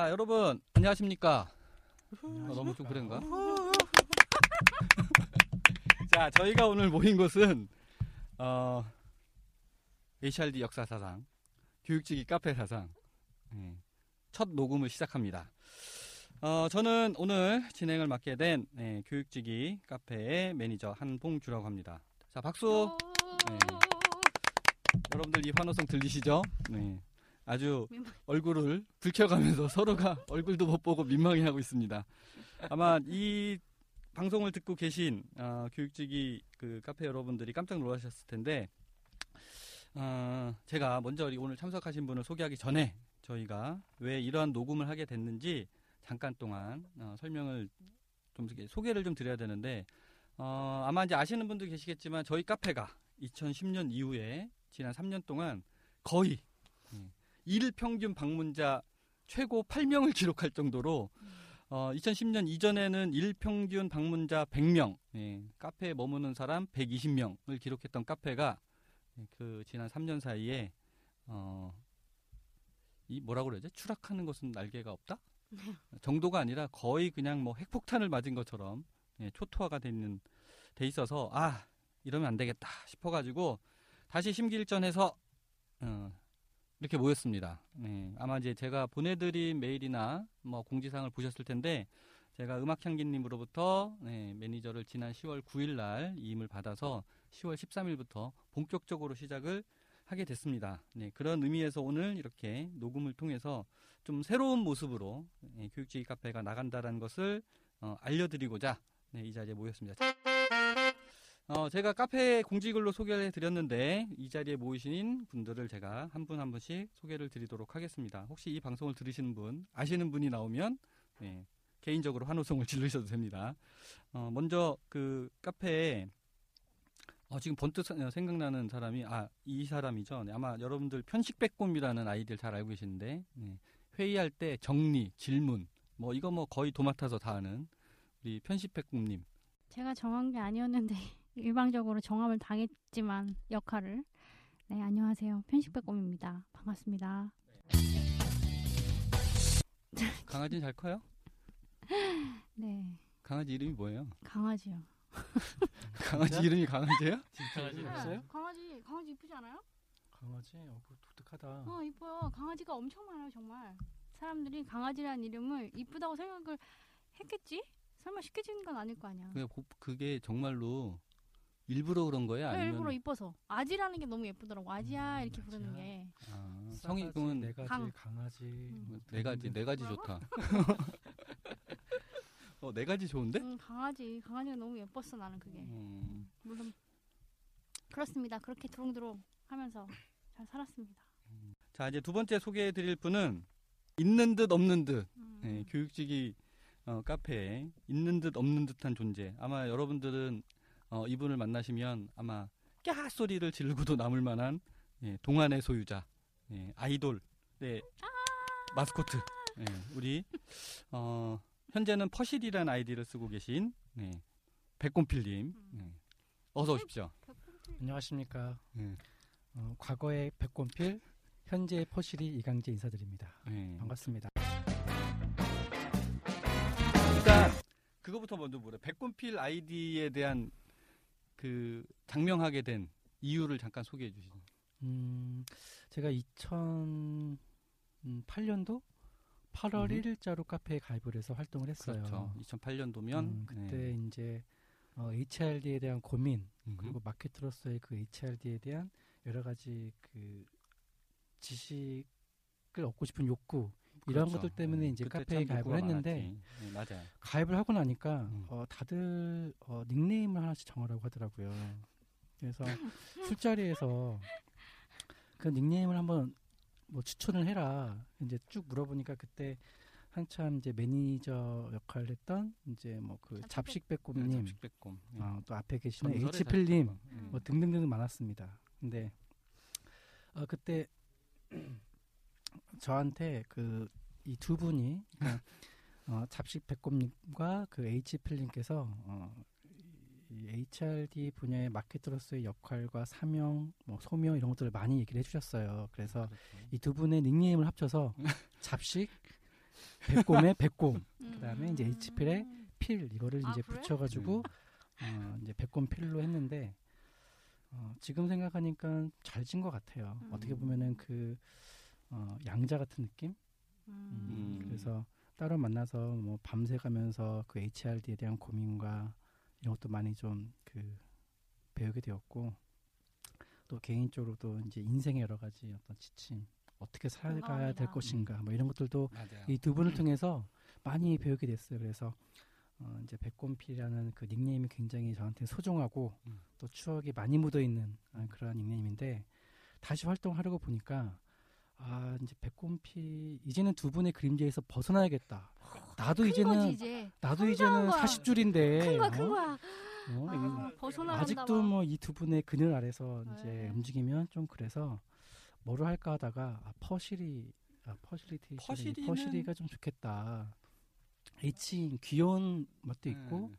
자, 여러분 안녕하십니까? 어, 너무 좀 그런가? 자, 저희가 오늘 모인 곳은 어, HRD 역사 사상 교육지기 카페 사상 예, 첫 녹음을 시작합니다. 어, 저는 오늘 진행을 맡게 된 예, 교육지기 카페의 매니저 한봉주라고 합니다. 자, 박수. 네. 여러분들 이 환호성 들리시죠? 네. 아주 얼굴을 붉혀가면서 서로가 얼굴도 못 보고 민망해하고 있습니다. 아마 이 방송을 듣고 계신 어, 교육직이 그 카페 여러분들이 깜짝 놀라셨을 텐데 어, 제가 먼저 이 오늘 참석하신 분을 소개하기 전에 저희가 왜 이러한 녹음을 하게 됐는지 잠깐 동안 어, 설명을 좀 소개를 좀 드려야 되는데 어, 아마 이제 아시는 분도 계시겠지만 저희 카페가 2010년 이후에 지난 3년 동안 거의 음, 일 평균 방문자 최고 8명을 기록할 정도로 어, 2010년 이전에는 일 평균 방문자 100명, 예, 카페에 머무는 사람 120명을 기록했던 카페가 예, 그 지난 3년 사이에 어, 이 뭐라고 그러지? 추락하는 것은 날개가 없다? 정도가 아니라 거의 그냥 뭐 핵폭탄을 맞은 것처럼 예, 초토화가 돼 있는 돼 있어서 아 이러면 안 되겠다 싶어가지고 다시 심기일전해서 어, 이렇게 모였습니다. 네, 아마 이제 제가 보내드린 메일이나 뭐 공지사항을 보셨을 텐데 제가 음악향기님으로부터 네, 매니저를 지난 10월 9일날 이임을 받아서 10월 13일부터 본격적으로 시작을 하게 됐습니다. 네, 그런 의미에서 오늘 이렇게 녹음을 통해서 좀 새로운 모습으로 네, 교육지기 카페가 나간다라는 것을 어, 알려드리고자 네, 이 자리에 모였습니다. 어, 제가 카페 공지글로 소개를 해드렸는데 이 자리에 모이신 분들을 제가 한분한 분씩 소개를 드리도록 하겠습니다. 혹시 이 방송을 들으시는 분, 아시는 분이 나오면 네, 개인적으로 환호성을 질르셔도 됩니다. 어, 먼저 그 카페에 어, 지금 번뜩 사- 생각나는 사람이 아 이 사람이죠. 네, 아마 여러분들 편식백곰이라는 아이디를 잘 알고 계시는데 네, 회의할 때 정리, 질문 뭐 이거 뭐 거의 도맡아서 다 하는 우리 편식백곰님. 제가 정한 게 아니었는데 일방적으로 정함을 당했지만 역할을 네 안녕하세요 편식백곰입니다 반갑습니다 강아지는 잘 커요? 네 강아지 이름이 뭐예요? 강아지요 강아지 이름이 강아지예요? 강아지 없어요? 강아지 강아지 이쁘지 않아요? 강아지? 어, 독특하다. 어 이뻐요 강아지가 엄청 많아요 정말 사람들이 강아지라는 이름을 이쁘다고 생각을 했겠지? 설마 쉽게 지은 건 아닐 거 아니야 그게 정말로 일부러 그런 거예요? 네, 아니면 일부러 이뻐서 아지라는 게 너무 예쁘더라고 아지야 음, 이렇게 부르는 아지야. 게 아, 싸가지, 성이 그러면 네 가지, 강. 강아지. 음. 뭐네 가지 네 가지? 좋다. 어, 네 가지 좋은데? 음, 강아지 강아지가 너무 예뻤어 나는 그게 음, 물론 그렇습니다. 그렇게 두롱두롱 하면서 잘 살았습니다. 자 이제 두 번째 소개해드릴 분은 있는 듯 없는 듯 음. 네, 교육직이 어, 카페에 있는 듯 없는 듯한 존재. 아마 여러분들은 어, 이분을 만나시면 아마 꺄 소리를 지르고도 남을 만한 예, 동안의 소유자, 예, 아이돌, 네, 마스코트. 예, 우리 어, 현재는 퍼실이라는 아이디를 쓰고 계신 네, 백곰필님. 예, 어서 오십시오. 안녕하십니까. 예, 어, 과거의 백곰필, 현재의 퍼실이 이강재 인사드립니다. 예. 반갑습니다. 일단 그거부터 먼저 물어. 백곰필 아이디에 대한 그 장명하게 된 이유를 잠깐 소개해 주시죠. 음, 제가 2008년도 8월 음. 1일자로 카페에 가입을 해서 활동을 했어요. 그렇죠. 2008년도면 음, 그때 이제 어, HRD에 대한 고민 그리고 마케터로서의 그 HRD에 대한 여러 가지 그 지식을 얻고 싶은 욕구 이런 그렇죠. 것들 때문에 이제 카페에 가입을 했는데 네, 맞아요. 가입을 하고 나니까 음. 어, 다들 어, 닉네임을 하나씩 정하라고 하더라고요. 그래서 술자리에서 그 닉네임을 한번 뭐 추천을 해라. 이제 쭉 물어보니까 그때 한참 이제 매니저 역할을 했던 이제 뭐 그 잡식 잡식배꼽님, 잡식백곰. 네. 어, 또 앞에 계시는 H필님. 음. 뭐 등등등 많았습니다. 근데 어, 그때 저한테 그 이 두 분이 그러니까 어, 잡식 백곰님과 그 H 필님께서 어, 이 HRD 분야의 마케터로서의 역할과 사명, 뭐 소명 이런 것들을 많이 얘기를 해주셨어요. 그래서 그렇죠. 이두 분의 닉네임을 합쳐서 잡식 백곰의 백곰 그다음에 이제 H필의 필 이거를 아, 이제 그래? 붙여가지고 어, 이제 백곰 필로 했는데 어, 지금 생각하니까 잘 진 것 같아요. 음. 어떻게 보면은 그 어, 양자 같은 느낌. 음. 음. 그래서 따로 만나서 뭐 밤새 가면서 그 HRD에 대한 고민과 이런 것도 많이 좀 그 배우게 되었고 또 개인적으로도 이제 인생의 여러 가지 어떤 지침 어떻게 살아가야 될 공감합니다. 것인가 뭐 이런 것들도. 이 두 분을 통해서 많이 배우게 됐어요. 그래서 어, 이제 백곰필이라는 그 닉네임이 굉장히 저한테 소중하고 음. 또 추억이 많이 묻어 있는 아, 그러한 닉네임인데 다시 활동하려고 보니까 아 이제 백곰필 이제는 두 분의 그림자에서 벗어나야겠다. 나도 큰 이제는 거지 이제. 나도 이제는 거야. 40줄인데 큰 거야 큰 거야. 어, 아, 벗어나간다 아직도 막. 뭐이 두 분의 그늘 아래서 이제 네. 움직이면 좀 그래서 뭐를 할까 하다가 아, 퍼실이 아, facilitation 퍼실이는- 퍼실이가 좀 좋겠다. H 귀여운 맛도 있고 음.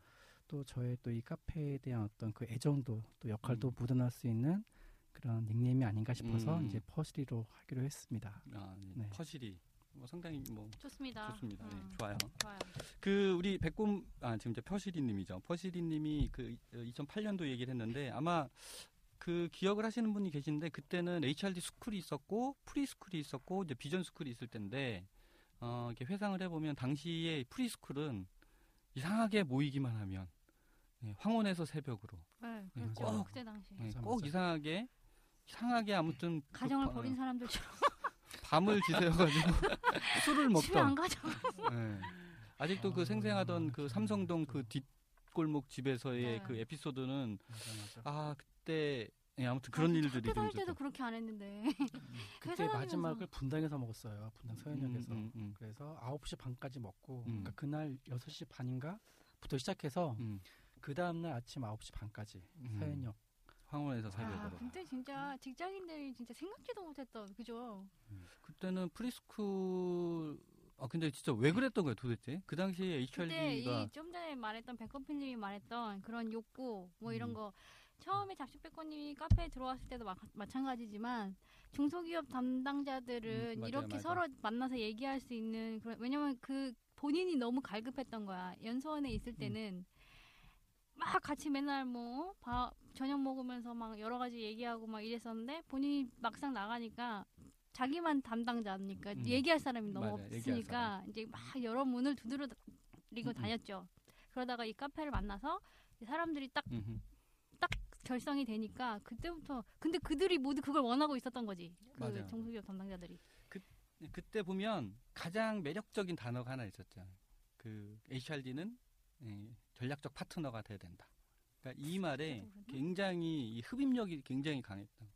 또 저의 또 이 카페에 대한 어떤 그 애정도 또 역할도 음. 묻어날 수 있는 그런 닉네임이 아닌가 싶어서 음. 이제 퍼실이로 하기로 했습니다. 아, 네. 네. 퍼실이 뭐 상당히 뭐 좋습니다. 좋습니다. 네, 음, 좋아요. 좋아요. 그 우리 백곰 아 지금 이제 퍼실이님이죠. 퍼실이님이 그 2008년도 얘기를 했는데 아마 그 기억을 하시는 분이 계신데 그때는 HRD 스쿨이 있었고 free school이 있었고 이제 비전 school이 있을 텐데 어 이렇게 회상을 해보면 당시에 free school은 이상하게 모이기만 하면 예, 황혼에서 새벽으로 네, 네, 그렇죠. 꼭. 그때 당시. 예, 맞아, 꼭. 이상하게 이 상하게 아무튼 그 가정을 바- 버린 사람들처럼 밤을 지새워가지고 술을 집에 안 먹던 가죠. 예. 아직도 그 아, 생생하던 그 삼성동. 그 뒷골목 집에서의 네. 그 에피소드는 맞아, 맞아. 아 그때 예, 아무튼 그런 아, 일들이 학교 좀 다닐. 때도 그렇게 안 했는데. 그때 회사 마지막을 분당에서 먹었어요. 분당 서현역에서. 음, 음, 음. 그래서 9시 반까지 먹고 음. 그러니까 그날 6시 반인가 부터 시작해서 음, 그 다음날 아침 9시 반까지 음. 서현역 황혼에서 아, 새벽으로. 근데 진짜 직장인들이 진짜 생각지도 못했던 그죠? 그때는 free school 아 근데 진짜 왜 그랬던 거예요 도대체? 그 당시에 그때 HRD가 이좀 전에 말했던 백곰님이 말했던 그런 욕구 뭐 이런 음. 거 처음에 잡식백곰님이 카페에 들어왔을 때도 마, 마찬가지지만 중소기업 담당자들은 음, 맞아요, 이렇게 맞아요. 서로 만나서 얘기할 수 있는 그런 왜냐면 그 본인이 너무 갈급했던 거야 연수원에 음. 있을 때는 막 같이 맨날 뭐 밥 저녁 먹으면서 막 여러 가지 얘기하고 막 이랬었는데 본인이 막상 나가니까 자기만 담당자니까 음. 얘기할 사람이 너무 얘기할 없으니까 이제 막 여러 문을 두드리고 음, 음. 다녔죠. 그러다가 이 카페를 만나서 이 사람들이 딱 음흠. 결성이 되니까 그때부터 근데 그들이 모두 그걸 원하고 있었던 거지. 그 맞아요. 중소기업 담당자들이. 그때 보면 가장 매력적인 단어가 하나 있었죠. 그 HRD는 예, 전략적 파트너가 돼야 된다. 그러니까 이 말에? 굉장히 이 흡입력이 굉장히 강했다.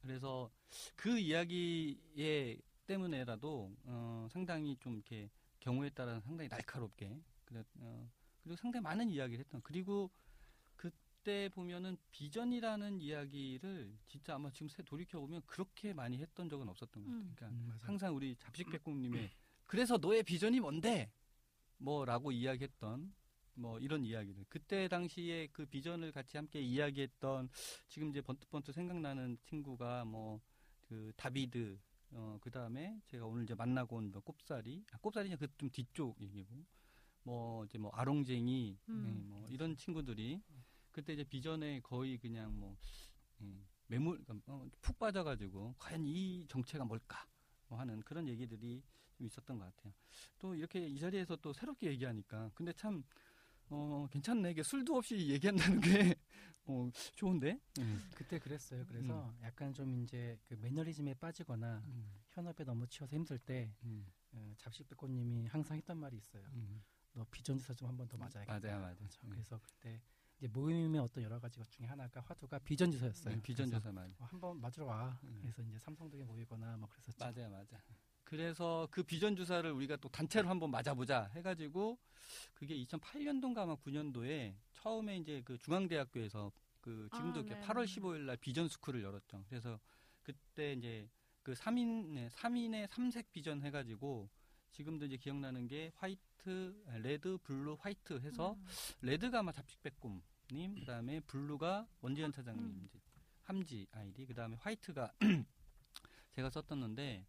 그래서 그 이야기에 때문에라도 어, 상당히 좀 이렇게 경우에 따라 상당히 날카롭게 그래, 어, 그리고 상당히 많은 이야기를 했던. 그리고 그때 보면은 비전이라는 이야기를 진짜 아마 지금 새 돌이켜 보면 그렇게 많이 했던 적은 없었던 것 같아요. 음. 그러니까 음. 항상 우리 잡식백곰님의 그래서 너의 비전이 뭔데? 뭐라고 이야기했던 뭐 이런 이야기들 그때 당시에 그 비전을 같이 함께 이야기했던 지금 이제 번뜩번뜩 생각나는 친구가 뭐 그 다비드 어 그다음에 제가 오늘 이제 만나고 온 뭐 꼽사리 아, 꼽사리는 그 좀 뒤쪽 얘기고 뭐 이제 뭐 아롱쟁이 음. 네, 뭐 이런 친구들이 그때 이제 비전에 거의 그냥 뭐 음, 매물 그러니까 어, 푹 빠져가지고 과연 이 정체가 뭘까 뭐 하는 그런 얘기들이 좀 있었던 것 같아요. 또 이렇게 이 자리에서 또 새롭게 얘기하니까 근데 참 어, 괜찮네. 이게 술도 없이 얘기한다는 게 어, 좋은데. 음. 그때 그랬어요. 그래서 약간 좀 이제 그 매너리즘에 빠지거나 음. 현업에 너무 치여서 힘들 때 음. 어, 잡식백꽃님이 항상 했던 말이 있어요. 음. 너 비전주사 좀 한 번 더 맞아야겠다. 맞아요, 맞아요. 그렇죠. 음. 그래서 그때 이제 모임의 어떤 여러 가지 것 중에 하나가 화두가 비전주사였어요. 음, 비전조사 맞아요. 그래서 어, 한번 맞으러 와. 음. 그래서 이제 삼성동에 모이거나 뭐 그랬었죠. 맞아요, 맞아. 그래서 그 비전 주사를 우리가 또 단체로 한번 맞아보자 해가지고 그게 2008년도인가 아마 9년도에 처음에 이제 그 중앙대학교에서 그 지금도 아, 이렇게 네. 8월 15일 날 비전 school을 열었죠. 그래서 그때 이제 그 3인, 네, 3인의 삼색 비전 해가지고 지금도 이제 기억나는 게 white, 아, red, blue, white 해서 음. red가 아마 잡식백곰님, 그 다음에 blue가 원지현 차장님, 음. 이제 함지 아이디, 그 다음에 white가 제가 썼었는데,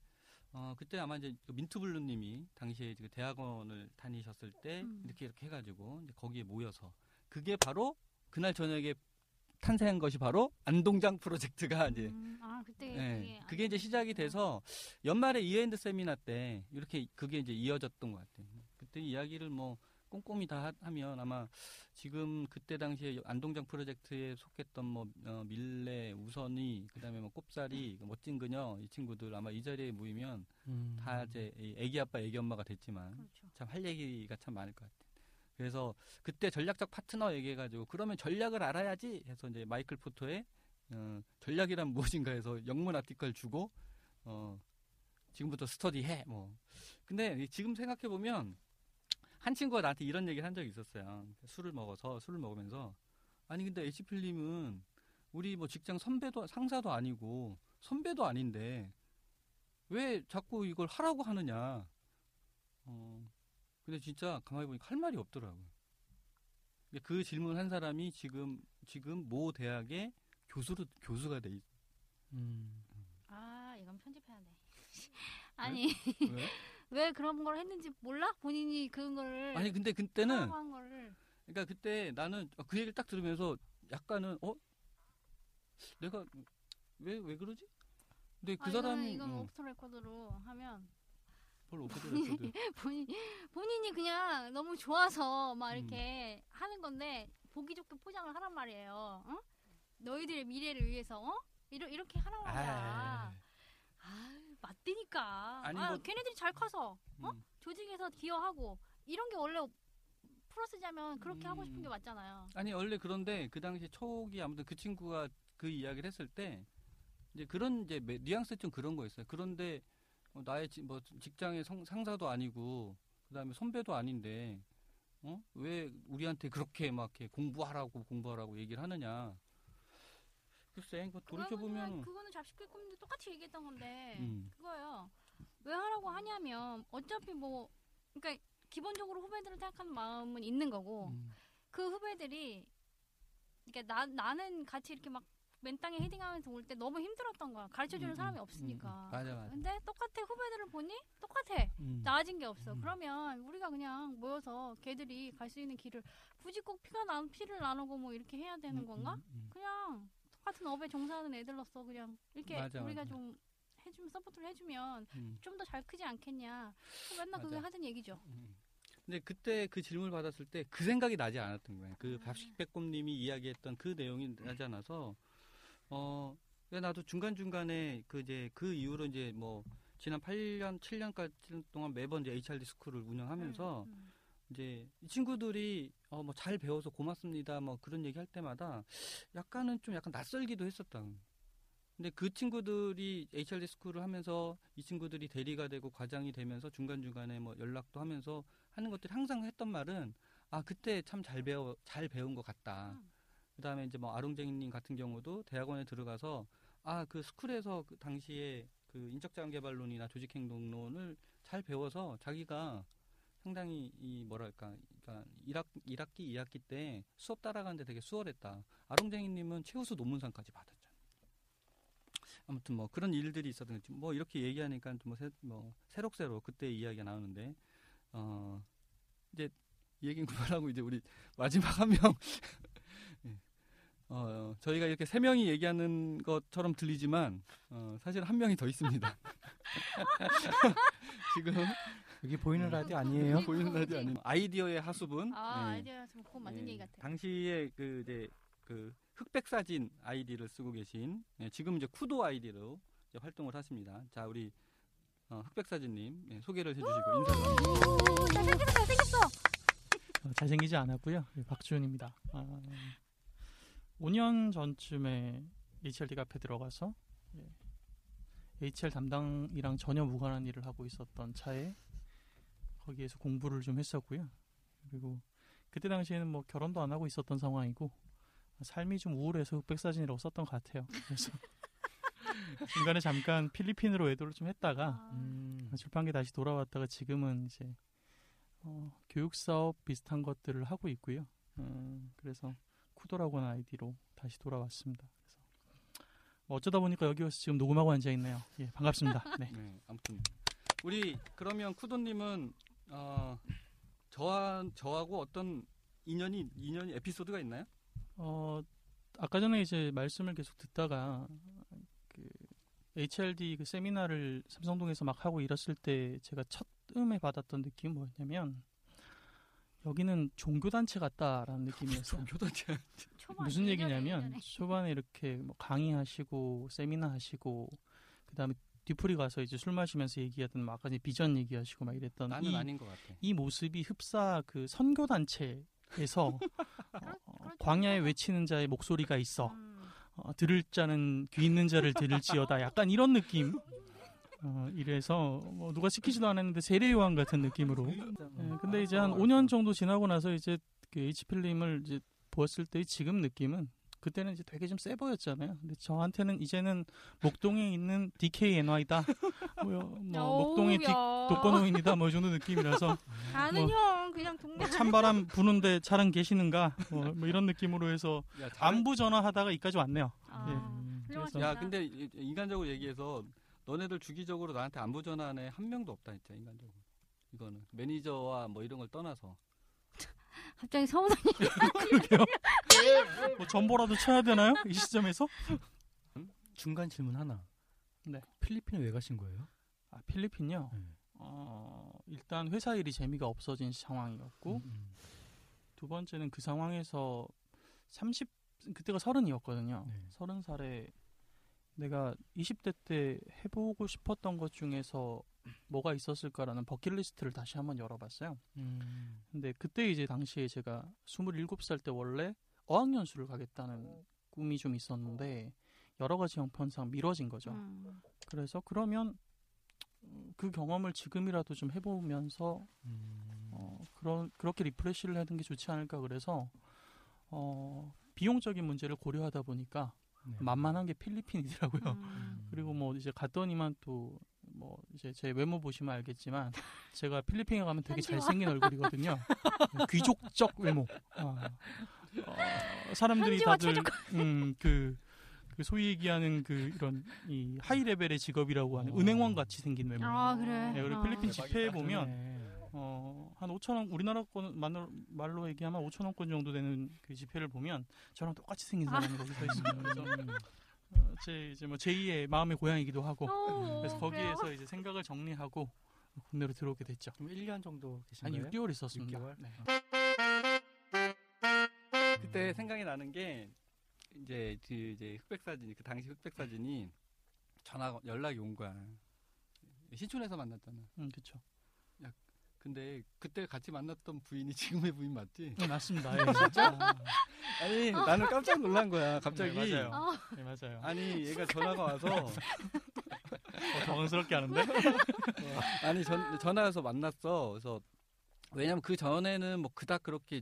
어, 그때 아마 이제 그 민트블루님이 당시에 그 대학원을 다니셨을 때 음. 이렇게 이렇게 해가지고 이제 거기에 모여서 그게 바로 그날 저녁에 탄생한 것이 바로 안동장 프로젝트가 이제 음, 아 그때 예, 그게 그게 이제 시작이 돼서 연말에 year-end 세미나 때 이렇게 그게 이제 이어졌던 것 같아요. 그때 이야기를 뭐 꼼꼼히 다 하- 하면 아마 지금 그때 당시에 안동장 프로젝트에 속했던 뭐 어, 밀레, 우선이, 그다음에 뭐 꼽사리, 멋진 그녀 이 친구들 아마 이 자리에 모이면 음. 다 이제 이 애기 아빠, 애기 엄마가 됐지만 그렇죠. 참할 얘기가 참 많을 것 같아요. 그래서 그때 전략적 파트너 얘기해가지고 그러면 전략을 알아야지 해서 이제 마이클 포토의 어, 전략이란 무엇인가 해서 영문 아티클 주고 어, 지금부터 스터디해 뭐. 근데 지금 생각해 보면 한 친구가 나한테 이런 얘기를 한 적이 있었어요. 술을 먹어서 술을 먹으면서 아니 근데 H 필름은 우리 뭐 직장 선배도 상사도 아니고 선배도 아닌데 왜 자꾸 이걸 하라고 하느냐. 어, 근데 진짜 가만히 보니까 할 말이 없더라고요. 그 질문 한 사람이 지금 지금 모 대학의 교수로 교수가 돼 있. 음. 아 이건 편집해야 돼. 아니 왜? 왜 그런 걸 했는지 몰라? 본인이 그런 거를 아니 근데 그때는 하라고 한 거를 그러니까 그때 나는 그 얘기를 딱 들으면서 약간은 어 내가 왜 왜 그러지? 근데 그 아, 사람이 이건, 이건 어, off the record로 하면 별 off the record 본인 본인이 그냥 너무 좋아서 막 음. 이렇게 하는 건데 보기 좋게 포장을 하란 말이에요. 어? 너희들의 미래를 위해서 어? 이러, 이렇게 하란 말이야. 아, 맞다니까. 아니, 아, 뭐- 걔네들이 잘 커서 어? 음. 조직에서 기여하고 이런 게 원래 풀어쓰자면 그렇게 하고 싶은 게 음. 맞잖아요. 아니 원래 그런데 그 당시 초기 아무튼 그 친구가 그 이야기를 했을 때 이제 그런 이제 매- 뉘앙스 좀 그런 거였어요. 그런데 어, 나의 지- 뭐 직장의 성- 상사도 아니고 그다음에 선배도 아닌데 어? 왜 우리한테 그렇게 막 이렇게 공부하라고 공부하라고 얘기를 하느냐. 글쎄, 그 돌이켜 보면 그거는 잡식들 꿈도 똑같이 얘기했던 건데 음. 그거예요. 왜 하라고 하냐면 어차피 뭐 그러니까 기본적으로 후배들을 생각하는 마음은 있는 거고 음. 그 후배들이 그러니까 나 나는 같이 이렇게 막 맨땅에 헤딩하면서 올 때 너무 힘들었던 거야. 가르쳐 주는 음, 사람이 음, 없으니까. 음, 맞아, 맞아. 근데 똑같아 후배들을 보니 똑같아. 음. 나아진 게 없어. 음. 그러면 우리가 그냥 모여서 걔들이 갈 수 있는 길을 굳이 꼭 피가 나 피를 나누고 뭐 이렇게 해야 되는 음, 건가? 음, 음. 그냥 똑같은 업에 종사하는 애들로서 그냥 이렇게 맞아, 우리가 맞아. 좀 해주면 support를 해주면 음. 좀더 잘 크지 않겠냐. 맨날 그게. 하던 얘기죠. 음. 근데 그때 그 질문을 받았을 때 그 생각이 나지 않았던 거예요. 그 아. 잡식 백곰님이 이야기했던 그 내용이 나지 않아서 어 나도 중간 중간에 그 이제 그 이후로 이제 뭐 지난 8년 7년까지 동안 매번 이제 HRD 스쿨을 운영하면서 음, 음. 이제 이 친구들이 어 뭐 잘 배워서 고맙습니다 뭐 그런 얘기 할 때마다 약간은 좀 약간 낯설기도 했었다. 근데 그 친구들이 HRD 스쿨을 하면서 이 친구들이 대리가 되고 과장이 되면서 중간 중간에 뭐 연락도 하면서 하는 것들이 항상 했던 말은 아 그때 참 잘 배워 잘 배운 것 같다. 음. 그다음에 이제 뭐 아롱쟁이님 같은 경우도 대학원에 들어가서 아 그 스쿨에서 그 당시에 그 인적자원 개발론이나 조직행동론을 잘 배워서 자기가 상당히 이 뭐랄까 그러니까 1학, 1학기, 2학기 때 수업 따라가는데 되게 수월했다. 아롱쟁이님은 최우수 논문상까지 받았잖아요. 아무튼 뭐 그런 일들이 있었던 거지. 뭐 이렇게 얘기하니까 뭐, 새, 뭐 새록새록 그때 이야기가 나오는데 어 이제 이 얘기는 그만하고 이제 우리 마지막 한 명. 예. 어, 저희가 이렇게 세 명이 얘기하는 것처럼 들리지만 어, 사실 한 명이 더 있습니다. 지금 여기 보이는 라디오 아니에요? 보이는 라디오 아닌 아이디어의 화수분. 아 네. 아이디어 좀 그거 맞는 예, 얘기 같아. 당시에 그 이제 그 흑백 사진 아이디를 쓰고 계신 예, 지금 이제 쿠도 아이디로 이제 활동을 하십니다. 자 우리 어, 흑백 사진님 예, 소개를 해주시고 인사를. 오, 잘생겼어 잘생겼어. 어, 잘생기지 않았고요. 예, 박주현입니다. 아, 5년 전쯤에 HRD 카페 들어가서 예, HR 담당이랑 전혀 무관한 일을 하고 있었던 차에 거기에서 공부를 좀 했었고요. 그리고 그때 당시에는 뭐 결혼도 안 하고 있었던 상황이고 삶이 좀 우울해서 흑백 사진이라고 썼던 것 같아요. 그래서 중간에 잠깐 필리핀으로 외도를 좀 했다가 아, 음. 출판계 다시 돌아왔다가 지금은 이제 어, 교육 사업 비슷한 것들을 하고 있고요. 음, 그래서 쿠도라고 하는 아이디로 다시 돌아왔습니다. 그래서 뭐 어쩌다 보니까 여기 와서 지금 녹음하고 앉아 있네요. 예, 반갑습니다. 네. 네, 아무튼 우리 그러면 쿠도님은 어, 저와 저하고 어떤 인연이 인연이 에피소드가 있나요? 어, 아까 전에 이제 말씀을 계속 듣다가 그 HRD 그 세미나를 삼성동에서 막 하고 일했을 때 제가 처음에 받았던 느낌이 뭐였냐면 여기는 종교단체 같다라는 느낌이었어요. 교단체. 초반 무슨 얘기냐면. 초반에 이렇게 뭐 강의하시고 세미나 하시고 그다음에 뒤풀이 가서 이제 술 마시면서 얘기하던 막 아까 비전 얘기하시고 막 이랬던 나는 이, 아닌 것 같아. 이 모습이 흡사 그 선교 단체에서 어, 그렇죠. 광야에 외치는 자의 목소리가 있어 음. 어, 들을 자는 귀 있는 자를 들을지어다 약간 이런 느낌 어, 이래서 뭐 누가 시키지도 않았는데 세례 요한 같은 느낌으로 예, 근데 이제 한 5년 정도 지나고 나서 이제 그 H 필름을 이제 보았을 때 지금 느낌은 그때는 이제 되게 좀 세 보였잖아요. 근데 저한테는 이제는 목동에 있는 DKNY다. 뭐요, 뭐 어우, 목동의. 독거노인이다. 뭐 이 정도 느낌이라서 아는 뭐- 형 그냥 동네 뭐 찬바람 부는데 차량 계시는가? 뭐, 뭐 이런 느낌으로 해서 야, 다른- 안부 전화하다가 이까지 왔네요. 아, 예. 야, 근데 이- 인간적으로 얘기해서 너네들 주기적으로 나한테 안부 전화하는 한 명도 없다 진짜 인간적으로. 이거는 매니저와 뭐 이런 걸 떠나서 갑자기 서운한 뭐 전보라도 쳐야 되나요? 이 시점에서? 중간 질문 하나. 네. 필리핀에 왜 가신 거예요? 아, 필리핀요. 네. 어, 일단 회사 일이 재미가 없어진 상황이었고 음, 두 번째는 그 상황에서 30 그때가 서른이었거든요. 네. 서른 살에 내가 20대 때 해보고 싶었던 것 중에서 뭐가 있었을까라는 bucket list를 다시 한번 열어봤어요. 음. 근데 그때 이제 당시에 제가 27살 때 원래 어학연수를 가겠다는 꿈이 좀 있었는데 여러 가지 형편상 미뤄진 거죠. 음. 그래서 그러면 음, 그 경험을 지금이라도 좀 해보면서 음. 어, 그런 그렇게 refresh를 하는 게 좋지 않을까 그래서 어, 비용적인 문제를 고려하다 보니까 네. 만만한 게 필리핀이더라고요. 음. 그리고 뭐 이제 갔더니만 또 뭐 이제 제 외모 보시면 알겠지만 제가 필리핀에 가면 되게. 잘생긴 얼굴이거든요. 귀족적 외모. 아, 어, 사람들이 다들 음그 그 소위 얘기하는 그 이런 이 하이 레벨의 직업이라고 하는 어. 은행원 같이 생긴 외모. 아 그래. 네, 그리고 어. 필리핀 집회에 보면 네. 어, 한 5천 원 우리나라 건 말로, 말로 얘기하면 5천 원권 정도 되는 그 지폐를 보면 저랑 똑같이 생긴 사람이 거기 서 있습니다. 제 이제 뭐 제2의 마음의 고향이기도 하고 어, 그래서 그래요? 거기에서 이제 생각을 정리하고 국내로 들어오게 됐죠. 그럼 1년 정도 계신 한 거예요? 6개월 있었습니다. 6개월? 네. 그때 생각이 나는 게 이제 그 이제 흑백 사진이 그 당시 흑백 사진이 전화 연락이 온 거야. 신촌에서 만났잖아. 음, 그렇죠. 근데 그때 같이 만났던 부인이 지금의 부인 맞지? 네, 맞습니다. 예, 진짜. 아니 나는 깜짝 놀란 거야. 갑자기 네, 맞아요. 어. 네, 맞아요. 아니 얘가 전화가 와서 어, 당황스럽게 하는데. 아니 전 전화 와서 만났어. 그래서 왜냐면 그 전에는 뭐 그닥 그렇게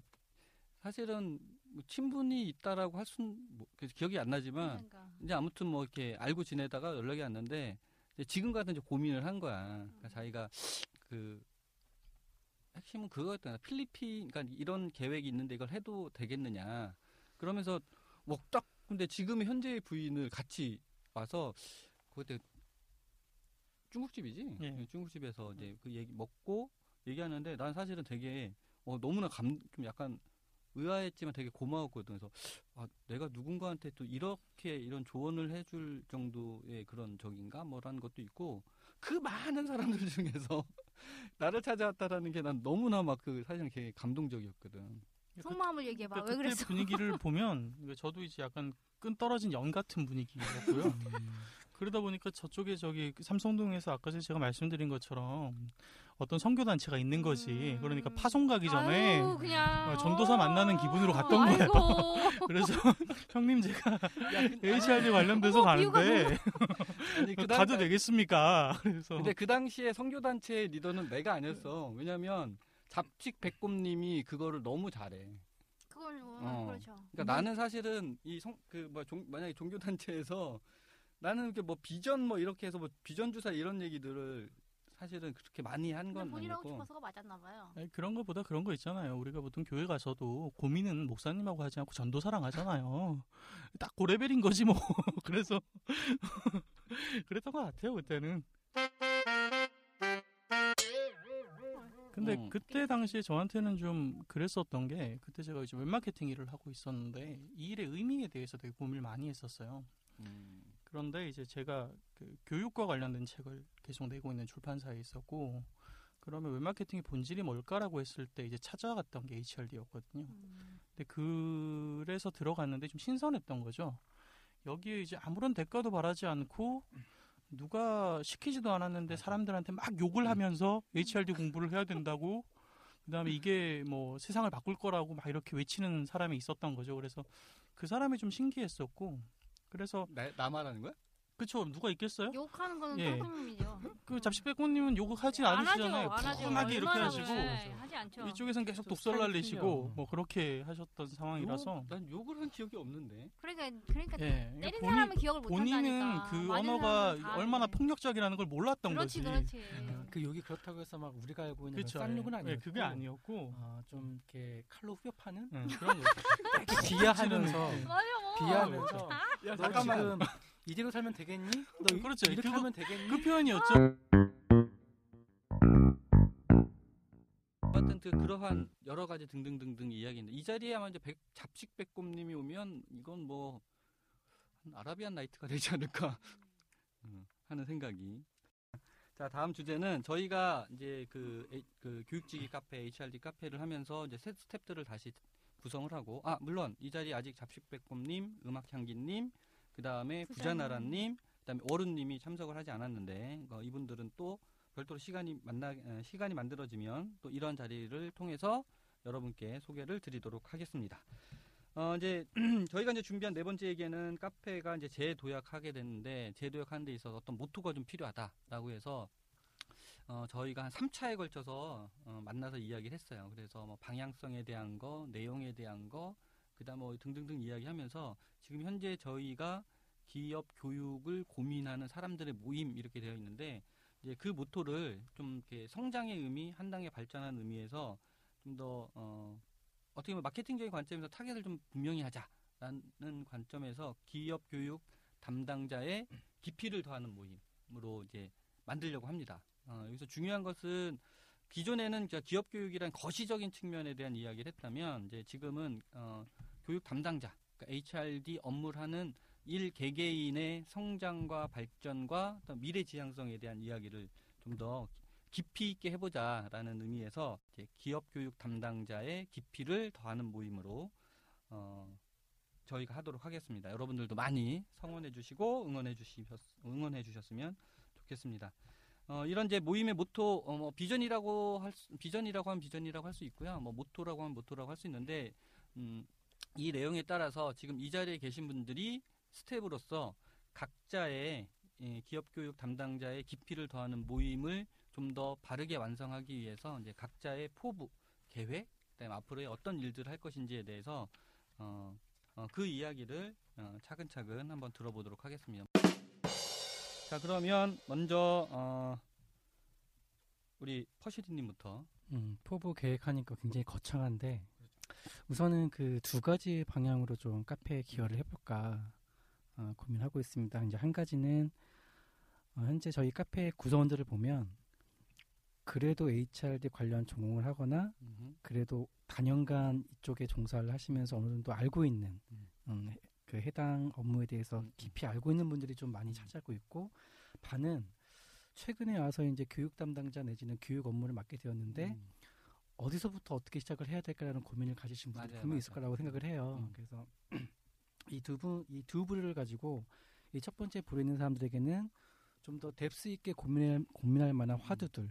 사실은 뭐 친분이 있다라고 할 순 뭐, 그 기억이 안 나지만 그러니까. 이제 아무튼 뭐 이렇게 알고 지내다가 연락이 왔는데 이제 지금 같은 이제 고민을 한 거야. 그러니까 자기가 그 핵심은 그거였던 거야. 필리핀 그러니까 이런 계획이 있는데 이걸 해도 되겠느냐. 그러면서 뭐딱 근데 지금 현재의 부인을 같이 와서 그때 중국집이지. 예. 중국집에서 이제 그 얘기 먹고 얘기하는데 난 사실은 되게 어, 너무나 감 좀 약간 의아했지만 되게 고마웠거든. 그래서 아, 내가 누군가한테 또 이렇게 이런 조언을 해줄 정도의 그런 적인가 뭐라는 것도 있고 그 많은 사람들 중에서 나를 찾아왔다라는 게 난 너무나 막 그 사실은 되게 감동적이었거든. 속마음을 얘기해봐. 그때 왜 그랬어? 분위기를 보면 저도 이제 약간 끈 떨어진 연 같은 분위기였고요. 음. 그러다 보니까 저쪽에 저기 삼성동에서 아까 제가 말씀드린 것처럼 어떤 선교 단체가 있는 거지. 음. 그러니까 파송 가기 전에 아유, 그냥 어, 전도사 만나는 기분으로 갔던 아이고. 그래서 형님 제가 HRD 관련돼서 어머, 가는데 아니, 그 가도 당- 되겠습니까? 그래서 근데 그 당시에 선교 단체 리더는 내가 아니었어. 왜냐면 잡식 백곰님이 그거를 너무 잘해. 그건 어, 어. 그렇죠. 그러니까 나는 사실은 이성그뭐 만약에 종교 단체에서 나는 이렇게 뭐 비전 뭐 이렇게 해서 뭐 비전 주사 이런 얘기들을 사실은 그렇게 많이 한건 본인 하고 아니고. 싶어서가 맞았나 봐요. 아니, 그런 거보다 그런 거 있잖아요. 우리가 보통 교회 가서도 고민은 목사님하고 하지 않고 전도사랑 하잖아요. 딱그 레벨인 거지 뭐. 그래서 그랬던 것 같아요 그때는. 근데 음. 그때 당시에 저한테는 좀 그랬었던 게 그때 제가 이제 웹마케팅 일을 하고 있었는데 이 일의 의미에 대해서 되게 고민을 많이 했었어요. 음. 그런데 이제 제가 그 교육과 관련된 책을 계속 내고 있는 출판사에 있었고 그러면 웹마케팅의 본질이 뭘까라고 했을 때 이제 찾아갔던 게 HRD였거든요. 음. 근데 그래서 들어갔는데 좀 신선했던 거죠. 여기에 이제 아무런 대가도 바라지 않고 누가 시키지도 않았는데 사람들한테 막 욕을 하면서 HRD 공부를 해야 된다고 그다음에 이게 뭐 세상을 바꿀 거라고 막 이렇게 외치는 사람이 있었던 거죠. 그래서 그 사람이 좀 신기했었고 그래서 나, 나 말하는 거야? 그쵸 누가 있겠어요? 욕하는 거는 예. 똥님이죠. 그 잡식백호님은 욕을 하진 안 않으시잖아요. 하죠. 안 하죠. 푸근하게 이렇게 얼마나 하시고 그래. 하지 않죠. 이쪽에선 계속 좀 독설 날리시고. 뭐 그렇게 하셨던 상황이라서 욕- 난 욕을 한 기억이 없는데. 그러니까 그러니까 예, 때린 본인- 사람은 기억을 못 본인은 한다니까. 그 맞은 언어가 사람은 다 얼마나. 폭력적이라는 걸 몰랐던 그렇지 거지. 그렇지. 그 욕이 그렇다고 해서 막 우리가 알고 있는 그 그쵸. 쌍욕은 예, 아니었고 그게 아니었고. 아, 좀 이렇게 칼로 후벼파는 예, 그런. 이렇게 비하하면서 맞아. 뭐. 비하하면서 야 너 지금 이대로 살면 되겠니? 너 이- 그렇죠. 이렇게 그거- 하면 되겠니? 그 표현이었죠. 하여튼 그 그러한 여러 가지 등등등등 이야기인데 이 자리에 아마 이제 백, 잡식 백곰님이 오면 이건 뭐한 아라비안 나이트가 되지 않을까 음, 하는 생각이. 자 다음 주제는 저희가 이제 그, 그 교육지기 카페 HRD 카페를 하면서 이제 새 스탭들을 다시 구성을 하고 아 물론 이 자리 아직 잡식 백곰님, 음악향기님, 그 다음에 부자나라님, 그 다음에 어른님이 참석을 하지 않았는데 어, 이분들은 또 별도로 시간이 만나 에, 시간이 만들어지면 또 이런 자리를 통해서 여러분께 소개를 드리도록 하겠습니다. 어 이제 저희가 이제 준비한 네 번째 얘기는 카페가 이제 재도약하게 됐는데 재도약하는 데 있어서 어떤 모토가 좀 필요하다라고 해서 어 저희가 한 3차에 걸쳐서 어, 만나서 이야기를 했어요. 그래서 뭐 방향성에 대한 거, 내용에 대한 거, 그다음 뭐 등등등 이야기하면서 지금 현재 저희가 기업 교육을 고민하는 사람들의 모임 이렇게 되어 있는데 이제 그 모토를 좀 이렇게 성장의 의미, 한 단계 발전하는 의미에서 좀 더 어, 어떻게 보면 마케팅적인 관점에서 타겟을 좀 분명히 하자라는 관점에서 기업 교육 담당자의 깊이를 더하는 모임으로 이제 만들려고 합니다. 어, 여기서 중요한 것은 기존에는 기업 교육이란 거시적인 측면에 대한 이야기를 했다면 이제 지금은 어, 교육 담당자, 그러니까 HRD 업무를 하는 일 개개인의 성장과 발전과 또 미래 지향성에 대한 이야기를 좀 더 깊이 있게 해보자라는 의미에서 이제 기업 교육 담당자의 깊이를 더하는 모임으로 어, 저희가 하도록 하겠습니다. 여러분들도 많이 성원해 주시고 응원해 주시셨 응원해 주셨으면 좋겠습니다. 어, 이런 이제 모임의 모토 어, 뭐 비전이라고 할 수, 비전이라고 하면 비전이라고 할 수 있고요. 뭐 모토라고 하면 모토라고 할 수 있는데 음, 이 내용에 따라서 지금 이 자리에 계신 분들이 스태프로서 각자의 예, 기업 교육 담당자의 깊이를 더하는 모임을 좀 더 바르게 완성하기 위해서 이제 각자의 포부, 계획, 그다음에 앞으로의 어떤 일들을 할 것인지에 대해서 어, 어, 그 이야기를 어, 차근차근 한번 들어보도록 하겠습니다. 자 그러면 먼저 어, 우리 퍼시디님부터 음, 포부 계획하니까 굉장히 거창한데 우선은 그 두 가지 방향으로 좀 카페에 기여를 해볼까 어, 고민하고 있습니다. 이제 한 가지는 어, 현재 저희 카페 구성원들을 보면 그래도 HRD 관련 전공을 하거나 음흠. 그래도 단연간 이쪽에 종사를 하시면서 어느 정도 알고 있는 음. 음, 해- 그 해당 업무에 대해서 음, 음. 깊이 알고 있는 분들이 좀 많이 음. 차지하고 있고 반은 최근에 와서 이제 교육 담당자 내지는 교육 업무를 맡게 되었는데 음. 어디서부터 어떻게 시작을 해야 될까라는 고민을 가지신 분들이 분명히 있을. 거라고 생각을 해요. 음. 그래서 이 두 분, 이 두 부류를 가지고 이 첫 번째 부류 있는 사람들에게는 좀 더 뎁스 있게 고민할, 고민할 만한 화두들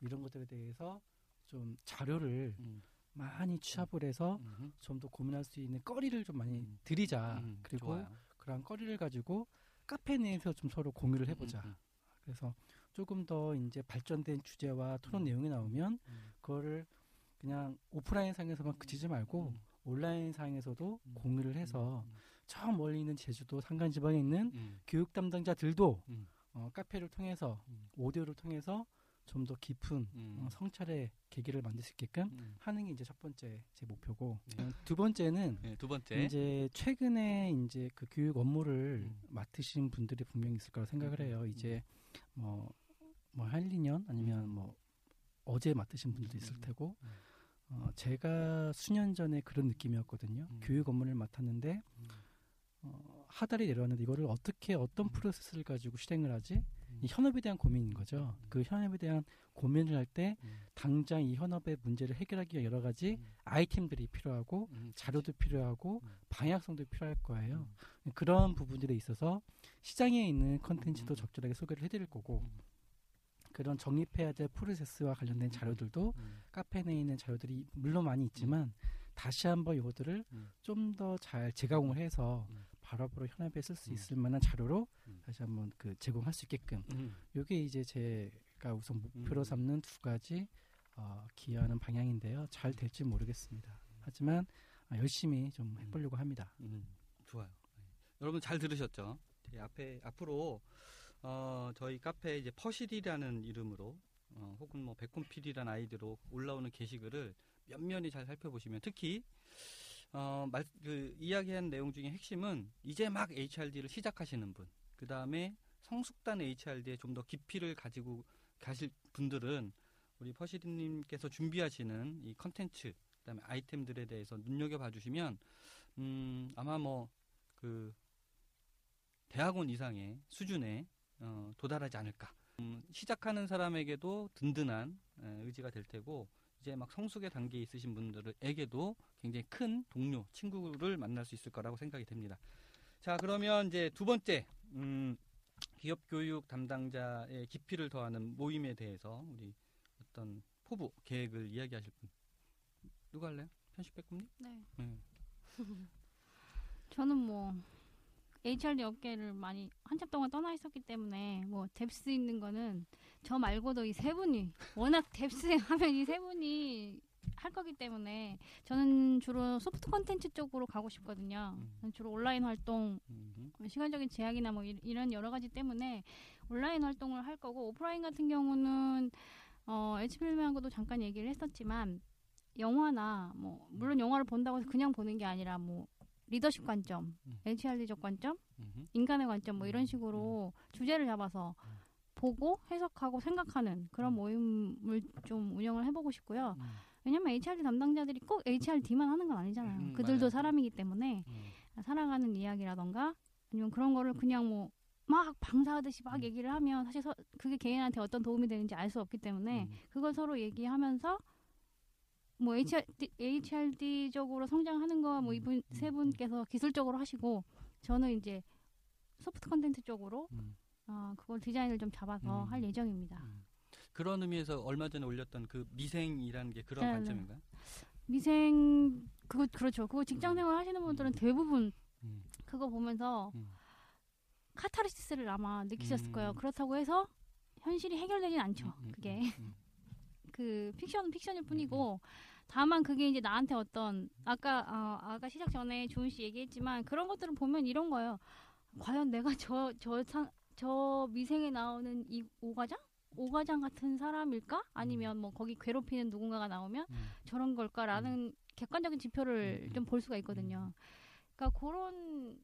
이런 것들에 대해서 좀 자료를 음. 많이 취합을 해서 음흠. 좀더 고민할 수 있는 거리를 좀 많이 음. 드리자. 음, 그리고 좋아요. 그런 거리를 가지고 카페 내에서 좀 서로 공유를 해보자. 음, 음, 그래서 조금 더 이제 발전된 주제와 토론 음. 내용이 나오면 음. 그거를 그냥 오프라인 상에서만 그치지 말고 음. 온라인 상에서도 음. 공유를 해서 음, 저 멀리 있는 제주도 산간 지방에 있는 음, 교육 담당자들도 음. 어, 카페를 통해서 음. 오디오를 통해서 좀 더 깊은 음. 어, 성찰의 계기를 만들 수 있게끔 음. 하는 게 이제 첫 번째 제 목표고 네. 어, 두 번째는 네, 두 번째. 이제 최근에 이제 그 교육 업무를 음. 맡으신 분들이 분명히 있을 거라 생각을 음, 해요. 음. 이제 뭐뭐한 1, 2년 아니면 뭐 어제 맡으신 분들도 있을 음, 테고 음. 어 제가 수년 전에 그런 느낌이었거든요. 음. 교육 업무를 맡았는데 음. 어, 하달이 내려왔는데 이거를 어떻게 어떤 음. 프로세스를 가지고 실행을 하지? 음. 이 현업에 대한 고민인 거죠. 음. 그 현업에 대한 고민을 할때 음. 당장 이 현업의 문제를 해결하기 위한 여러 가지 음. 아이템들이 필요하고 음, 자료도 필요하고 음. 방향성도 필요할 거예요. 음. 그런 부분들에 있어서 시장에 있는 컨텐츠도 음. 적절하게 소개를 해드릴 거고 음. 그런 정립해야 될 프로세스와 관련된 자료들도 음. 카페 내에 있는 자료들이 물론 많이 있지만 다시 한번 이것들을 음. 좀더 잘 재가공을 해서 음. 바로바로 현업에 쓸수 음. 있을 만한 자료로 음. 다시 한번 그 제공할 수 있게끔 음. 이게 이제 제가 우선 목표로 음. 삼는 두 가지 어, 기여하는 방향인데요. 잘 될지 모르겠습니다. 하지만 아, 열심히 좀 해보려고 합니다. 음, 좋아요. 네. 여러분 잘 들으셨죠? 이 앞에 앞으로 어, 저희 카페 이제 퍼실이라는 이름으로 어, 혹은 뭐 백곰필이라는 아이디로 올라오는 게시글을 면면히 잘 살펴보시면 특히 어, 말, 그 이야기한 내용 중에 핵심은 이제 막 HRD를 시작하시는 분, 그 다음에 성숙단 HRD에 좀 더 깊이를 가지고 가실 분들은 우리 퍼시리님께서 준비하시는 이 컨텐츠, 그 다음에 아이템들에 대해서 눈여겨 봐 주시면 음, 아마 뭐 그 대학원 이상의 수준에 어, 도달하지 않을까. 음, 시작하는 사람에게도 든든한 에, 의지가 될 테고 이제 막 성숙의 단계에 있으신 분들에게도 굉장히 큰 동료, 친구를 만날 수 있을 거라고 생각이 됩니다. 자, 그러면 이제 두 번째 음, 기업 교육 담당자의 깊이를 더하는 모임에 대해서 우리 어떤 포부 계획을 이야기하실 분 누가 할래요? 편집 백금님? 네. 네. 저는 뭐 HRD 업계를 많이 한참 동안 떠나 있었기 때문에 뭐 depth 있는 거는 저 말고도 이 세 분이 워낙 depth 하면 이 세 분이 할 거기 때문에 저는 주로 소프트 콘텐츠 쪽으로 가고 싶거든요. 음. 주로 온라인 활동 음, 시간적인 제약이나 뭐 이- 이런 여러 가지 때문에 온라인 활동을 할 거고 오프라인 같은 경우는 어 HPM하고도 잠깐 얘기를 했었지만 영화나 뭐 물론 영화를 본다고 해서 그냥 보는 게 아니라 뭐 리더십 관점, 음. HRD적 관점, 음, 인간의 관점 뭐 이런 음, 식으로 주제를 잡아서 음. 보고 해석하고 생각하는 그런 음. 모임을 좀 운영을 해보고 싶고요. 음, 왜냐면 HRD 담당자들이 꼭 HRD만 하는 건 아니잖아요. 음, 그들도 맞아요. 사람이기 때문에 음, 살아가는 이야기라던가 아니면 그런 거를 그냥 뭐 막 방사하듯이 막 음. 얘기를 하면 사실 서, 그게 개인한테 어떤 도움이 되는지 알 수 없기 때문에 음. 그걸 서로 얘기하면서 뭐 HRD, HRD적으로 성장하는 거뭐 음, 이분 음, 세 음. 분께서 기술적으로 하시고 저는 이제 소프트 컨텐츠 쪽으로 음. 어, 그걸 디자인을 좀 잡아서 음. 할 예정입니다. 음. 그런 의미에서 얼마 전에 올렸던 그 미생이라는 게 그런 네, 네. 관점인가요? 미생 그거 그렇죠. 그거 직장 음. 생활 하시는 분들은 음. 대부분 음, 그거 보면서 음. 카타르시스를 아마 느끼셨을 음. 거예요. 그렇다고 해서 현실이 해결되진 않죠. 그게 음, 그 픽션은 픽션일 뿐이고 다만 그게 이제 나한테 어떤 아까 어, 아까 시작 전에 조은 씨 얘기했지만 그런 것들을 보면 이런 거예요. 과연 내가 저 저저 미생에 나오는 이 오과장 오과장 같은 사람일까? 아니면 뭐 거기 괴롭히는 누군가가 나오면 음, 저런 걸까라는 객관적인 지표를 음, 좀볼 수가 있거든요. 그러니까 그런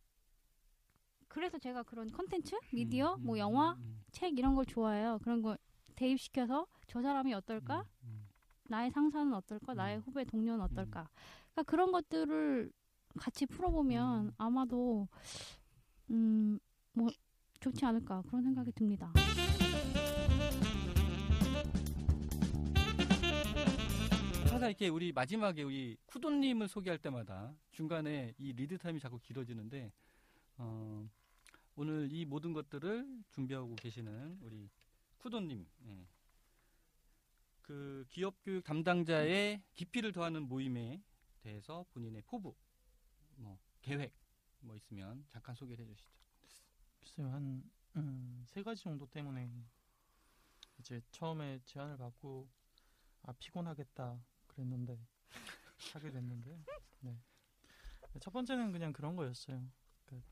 그래서 제가 그런 컨텐츠, 미디어, 음, 뭐 음, 영화, 음, 책 이런 걸 좋아해요. 그런 거 대입시켜서 저 사람이 어떨까? 음, 음. 나의 상사는 어떨까? 음. 나의 후배 동료는 음. 어떨까? 그러니까 그런 것들을 같이 풀어보면 음. 아마도 음 뭐 좋지 않을까 그런 생각이 듭니다. 항상 이렇게 우리 마지막에 우리 쿠도님을 소개할 때마다 중간에 이 lead time이 자꾸 길어지는데 어, 오늘 이 모든 것들을 준비하고 계시는 우리 쿠도님, 예. 그 기업 교육 담당자의 깊이를 더하는 모임에 대해서 본인의 포부, 뭐 계획, 뭐 있으면 잠깐 소개를 해주시죠. 글쎄요 한 음, 세 가지 정도 때문에 이제 처음에 제안을 받고 아 피곤하겠다 그랬는데 하게 됐는데 네. 첫 번째는 그냥 그런 거였어요. 그러니까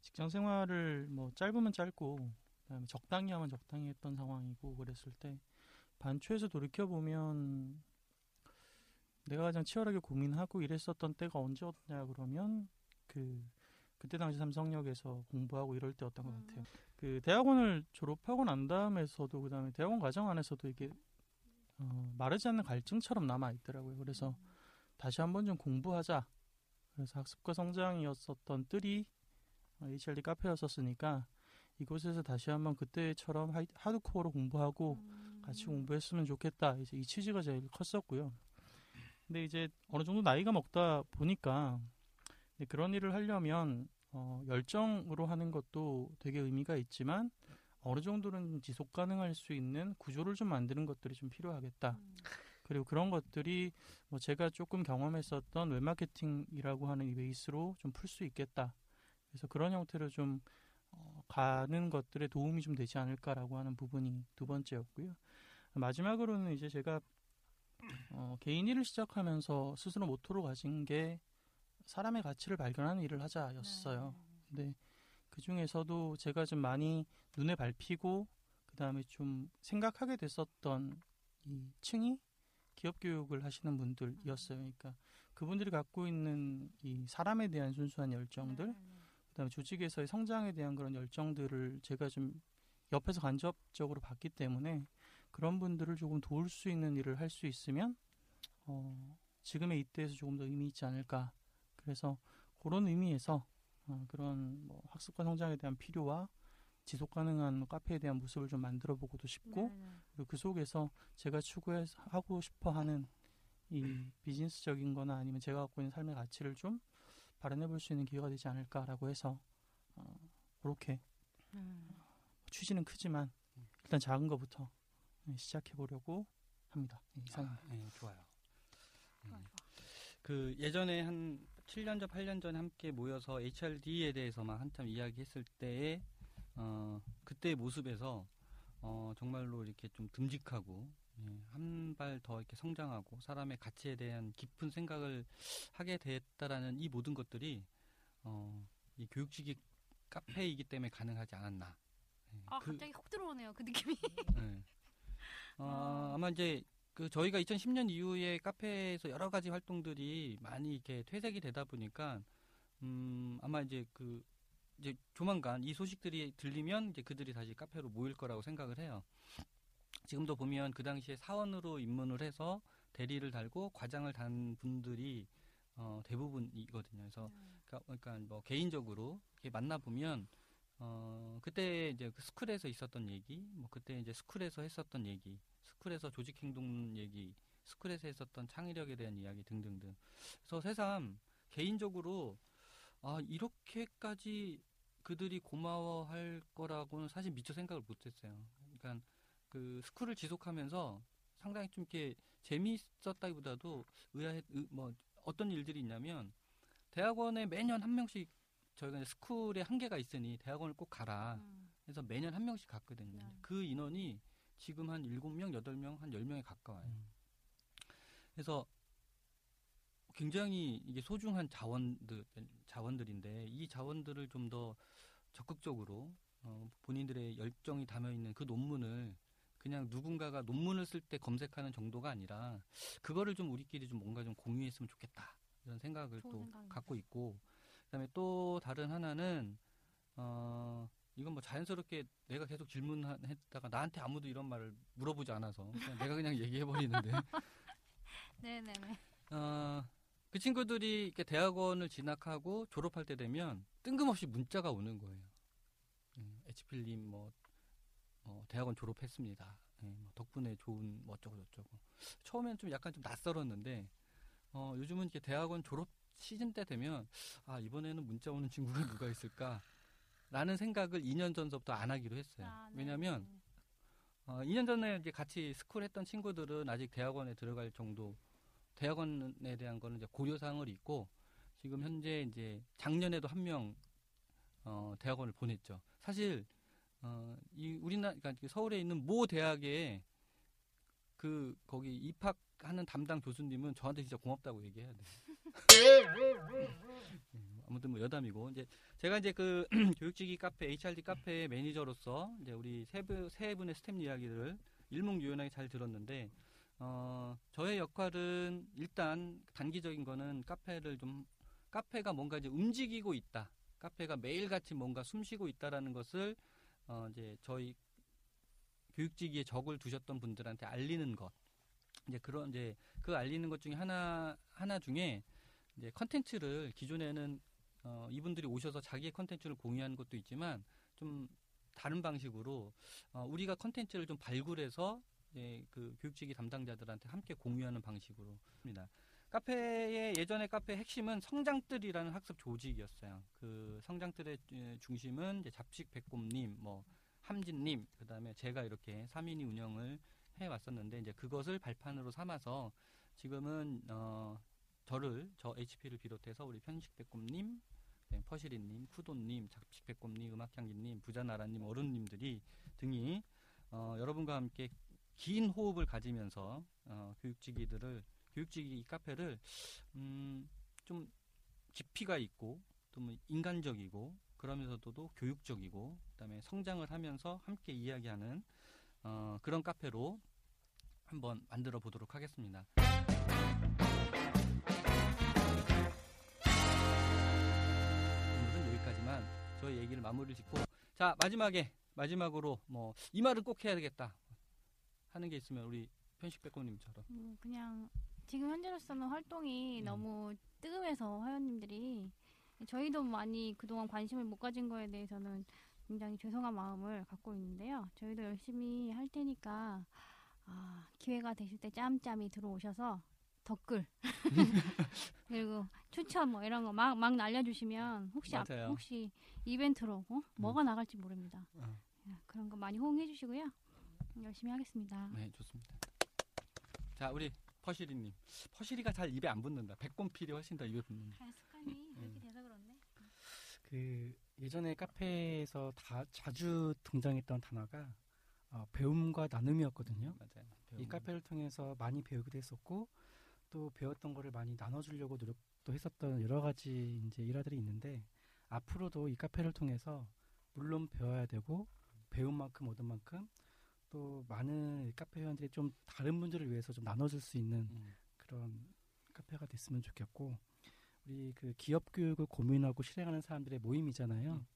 직장 생활을 뭐 짧으면 짧고 그다음에 적당히 하면 적당히 했던 상황이고 그랬을 때 반초에서 돌이켜 보면 내가 가장 치열하게 고민하고 일했었던 때가 언제였냐 그러면 그 그때 당시 삼성역에서 공부하고 이럴 때였던 것 같아요. 그 대학원을 졸업하고 난 다음에서도 그다음에 대학원 과정 안에서도 이게 어, 마르지 않는 갈증처럼 남아 있더라고요. 그래서 다시 한번 좀 공부하자. 그래서 학습과 성장이었었던 뜰이 어, HRD 카페였었으니까 이곳에서 다시 한번 그때처럼 하이- 하드코어로 공부하고 같이 공부했으면 좋겠다. 이제 이 취지가 제일 컸었고요. 근데 이제 어느 정도 나이가 먹다 보니까 그런 일을 하려면 어, 열정으로 하는 것도 되게 의미가 있지만 어느 정도는 지속 가능할 수 있는 구조를 좀 만드는 것들이 좀 필요하겠다. 그리고 그런 것들이 뭐 제가 조금 경험했었던 웹마케팅이라고 하는 이 베이스로 좀 풀 수 있겠다. 그래서 그런 형태로 좀 어, 가는 것들에 도움이 좀 되지 않을까라고 하는 부분이 두 번째였고요. 마지막으로는 이제 제가 어, 개인 일을 시작하면서 스스로 모토로 가진 게 사람의 가치를 발견하는 일을 하자였어요. 근데 그 중에서도 제가 좀 많이 눈에 밟히고 그 다음에 좀 생각하게 됐었던 이 층이 기업 교육을 하시는 분들이었어요. 그러니까 그분들이 갖고 있는 이 사람에 대한 순수한 열정들, 그다음에 조직에서의 성장에 대한 그런 열정들을 제가 좀 옆에서 간접적으로 봤기 때문에 그런 분들을 조금 도울 수 있는 일을 할 수 있으면 어, 지금의 이때에서 조금 더 의미 있지 않을까. 그래서 그런 의미에서 어, 그런 뭐 학습과 성장에 대한 필요와 지속 가능한 카페에 대한 모습을 좀 만들어 보고도 싶고 그리고 그 속에서 제가 추구하고 싶어 하는 이 비즈니스적인 거나 아니면 제가 갖고 있는 삶의 가치를 좀 발현해 볼 수 있는 기회가 되지 않을까라고 해서 어, 그렇게 취지는 크지만 일단 작은 것부터 시작해 보려고 합니다. 네, 이상입니다. 아, 네, 좋아요. 음. 그 예전에 한 7년 전, 8년 전에 함께 모여서 HRD에 대해서만 한참 이야기했을 때의 어, 그때의 모습에서 어, 정말로 이렇게 좀 듬직하고 예, 한 발 더 이렇게 성장하고 사람의 가치에 대한 깊은 생각을 하게 됐다라는 이 모든 것들이 어, 이 교육직이 카페이기 때문에 가능하지 않았나. 예, 아 그- 갑자기 훅 들어오네요 그 느낌이. 네. 어, 아마 이제 그 저희가 2010년 이후에 카페에서 여러 가지 활동들이 많이 이렇게 퇴색이 되다 보니까 음, 아마 이제 그 이제 조만간 이 소식들이 들리면 이제 그들이 다시 카페로 모일 거라고 생각을 해요. 지금도 보면 그 당시에 사원으로 입문을 해서 대리를 달고 과장을 단 분들이 어, 대부분이거든요. 그래서 그러니까, 그러니까 뭐 개인적으로 이렇게 만나 보면 어, 그때 이제 그 스쿨에서 있었던 얘기, 뭐 그때 이제 스쿨에서 했었던 얘기, 스쿨에서 조직 행동 얘기, 스쿨에서 했었던 창의력에 대한 이야기 등등등. 그래서 새삼 개인적으로 아, 이렇게까지 그들이 고마워할 거라고는 사실 미처 생각을 못 했어요. 그러니까 그 스쿨을 지속하면서 상당히 좀 이렇게 재미있었다기보다도 의아해, 의- 뭐 어떤 일들이 있냐면 대학원에 매년 한 명씩 저희가 이제 스쿨에 한계가 있으니 대학원을 꼭 가라. 그래서 매년 한 명씩 갔거든요. 네. 그 인원이 지금 한 7명, 8명, 한 10명에 가까워요. 음. 그래서 굉장히 이게 소중한 자원들, 자원들인데 이 자원들을 좀 더 적극적으로 어, 본인들의 열정이 담여 있는 그 논문을 그냥 누군가가 논문을 쓸 때 검색하는 정도가 아니라 그거를 좀 우리끼리 좀 뭔가 좀 공유했으면 좋겠다 이런 생각을 또 생각입니다. 갖고 있고 그다음에 또 다른 하나는 어 이건 뭐 자연스럽게 내가 계속 질문했다가 나한테 아무도 이런 말을 물어보지 않아서 그냥 내가 그냥 얘기해 버리는데 네네네. 어, 그 친구들이 이렇게 대학원을 진학하고 졸업할 때 되면 뜬금없이 문자가 오는 거예요. 음, 에치필님 뭐 어, 대학원 졸업했습니다. 예, 뭐 덕분에 좋은 뭐 어쩌고 저쩌고. 처음엔 좀 약간 좀 낯설었는데 어, 요즘은 이렇게 대학원 졸업 시즌 때 되면 아 이번에는 문자 오는 친구가 누가 있을까? 라는 생각을 2년 전서부터 안 하기로 했어요. 아, 네. 왜냐하면 어, 2년 전에 이제 같이 school 했던 친구들은 아직 대학원에 들어갈 정도 대학원에 대한 거는 이제 고려 사항을 있고 지금 현재 이제 작년에도 한명 어, 대학원을 보냈죠. 사실 어, 이 우리나라 그러니까 서울에 있는 모 대학에 그 거기 입학하는 담당 교수님은 저한테 진짜 고맙다고 얘기해야 돼. 음, 아무튼 뭐 여담이고 이제 제가 이제 그 교육지기 카페 HRD 카페 매니저로서 이제 우리 세, 분, 세 분의 스태프 이야기를 일목요연하게 잘 들었는데 어, 저의 역할은 일단 단기적인 거는 카페를 좀 카페가 뭔가 이제 움직이고 있다. 카페가 매일같이 뭔가 숨쉬고 있다라는 것을 어, 이제 저희 교육지기에 적을 두셨던 분들한테 알리는 것. 이제 그런 이제 그 알리는 것 중에 하나 하나 중에 이제 콘텐츠를 기존에는 어, 이분들이 오셔서 자기의 콘텐츠를 공유하는 것도 있지만 좀 다른 방식으로 어, 우리가 컨텐츠를 좀 발굴해서 예, 그 교육직위 담당자들한테 함께 공유하는 방식으로 합니다. 카페의 예전의 카페의 핵심은 성장뜰이라는 학습 조직이었어요. 그 성장뜰의 에, 중심은 이제 잡식 백곰님, 뭐 함진님, 그 다음에 제가 이렇게 3인이 운영을 해 왔었는데 이제 그것을 발판으로 삼아서 지금은 어 저를 저 HP를 비롯해서 우리 편식 백곰님, 네, 퍼시리님, 쿠도님, 잡식 백곰님, 음악향기님, 부자나라님, 어른님들이 등이 어, 여러분과 함께 긴 호흡을 가지면서 어, 교육지기들을 교육지기 이 카페를 음, 좀 깊이가 있고 또 뭐 인간적이고 그러면서도 교육적이고 그다음에 성장을 하면서 함께 이야기하는 어, 그런 카페로 한번 만들어 보도록 하겠습니다. 오늘은 여기까지만 저희 얘기를 마무리를 짓고 자 마지막에 마지막으로 뭐 이 말은 꼭 해야 되겠다 하는 게 있으면 우리 편식 백호님처럼 음, 그냥 지금 현재로서는 활동이 음. 너무 뜨거워서 화연님들이 저희도 많이 그동안 관심을 못 가진 거에 대해서는 굉장히 죄송한 마음을 갖고 있는데요. 저희도 열심히 할 테니까 아, 기회가 되실 때 짬짬이 들어오셔서 댓글 그리고 추천 뭐 이런 거 막 막 날려주시면 혹시 앞-. 혹시 이벤트로 어? 뭐가 나갈지 모릅니다. 어. 예, 그런 거 많이 호응해 주시고요. 열심히 하겠습니다. 네 좋습니다. 자 우리 퍼시리님 퍼시리가 잘 입에 안 붙는다. 백곰필이 훨씬 더 입에 붙는다. 아, 습관이 그렇게 돼서 그렇네. 그 예전에 카페에서 다 자주 등장했던 단어가 어, 배움과 나눔이었거든요. 맞아요. 이 배움. 카페를 통해서 많이 배우기도 했었고 또 배웠던 거를 많이 나눠주려고 노력도 했었던 여러 가지 이제 일화들이 있는데 앞으로도 이 카페를 통해서 물론 배워야 되고 배운 만큼 얻은 만큼 또 많은 카페 회원들이 좀 다른 분들을 위해서 좀 나눠줄 수 있는 음, 그런 카페가 됐으면 좋겠고 우리 그 기업 교육을 고민하고 실행하는 사람들의 모임이잖아요. 음.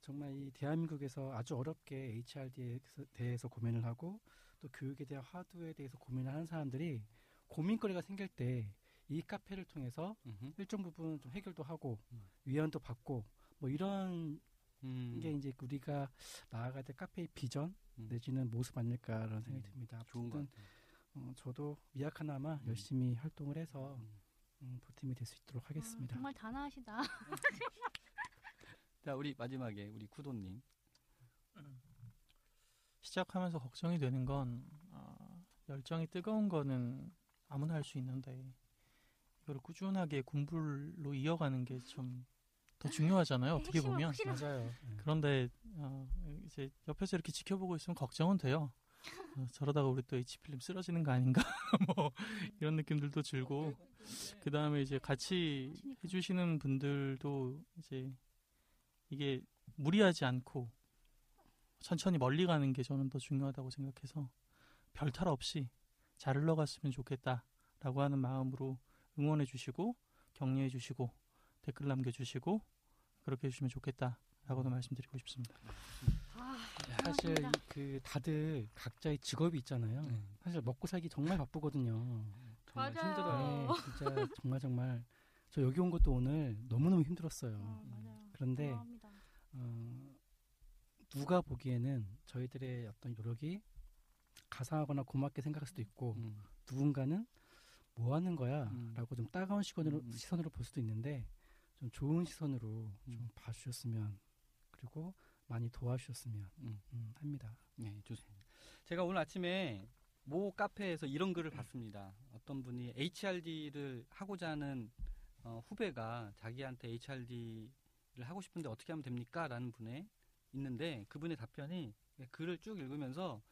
정말 이 대한민국에서 아주 어렵게 HRD에 대해서 고민을 하고 또 교육에 대한 화두에 대해서 고민을 하는 사람들이 고민거리가 생길 때 이 카페를 통해서 음흠. 일정 부분 좀 해결도 하고 음. 위안도 받고 뭐 이런 음, 게 이제 우리가 나아가야 될 카페의 비전 음. 내지는 모습 아닐까라는 생각이 음, 듭니다. 좋은 것 같아요. 어, 저도 미약하나마 음. 열심히 활동을 해서 음. 음, 보탬이 될 수 있도록 하겠습니다. 아, 정말 단아하시다. 자 우리 마지막에 우리 쿠도님. 시작하면서 걱정이 되는 건 아, 열정이 뜨거운 거는 아무나 할 수 있는데 이걸 꾸준하게 군불로 이어가는 게 좀 더 중요하잖아요. 어떻게 핵심은 보면 확실히 맞아요. 네. 그런데 어, 이제 옆에서 이렇게 지켜보고 있으면 걱정은 돼요. 어, 저러다가 우리 또 H필름 쓰러지는 거 아닌가 뭐 이런 느낌들도 들고 그 다음에 이제 같이 해주시는 분들도 이제 이게 무리하지 않고 천천히 멀리 가는 게 저는 더 중요하다고 생각해서 별 탈 없이 잘 흘러갔으면 좋겠다라고 하는 마음으로 응원해 주시고 격려해 주시고 댓글 남겨 주시고 그렇게 해주시면 좋겠다라고도 말씀드리고 싶습니다. 아, 사실 고맙습니다. 그 다들 각자의 직업이 있잖아요. 네. 사실 먹고 살기 정말 바쁘거든요. 정말 맞아요. 힘들어요. 네, 진짜 정말 정말 저 여기 온 것도 오늘 너무 너무 힘들었어요. 어, 맞아요. 그런데. 어, 누가 보기에는 저희들의 어떤 노력이 가상하거나 고맙게 생각할 수도 있고 음. 누군가는 뭐 하는 거야? 음. 라고 좀 따가운 시선으로, 음. 시선으로 볼 수도 있는데 좀 좋은 시선으로 음. 좀 봐주셨으면 그리고 많이 도와주셨으면 음. 음, 합니다. 네, 좋습니다. 제가 오늘 아침에 모 카페에서 이런 글을 봤습니다. 어떤 분이 HRD를 하고자 하는 어, 후배가 자기한테 HRD를 하고 싶은데 어떻게 하면 됩니까? 라는 분에 있는데 그분의 답변이 글을 쭉 읽으면서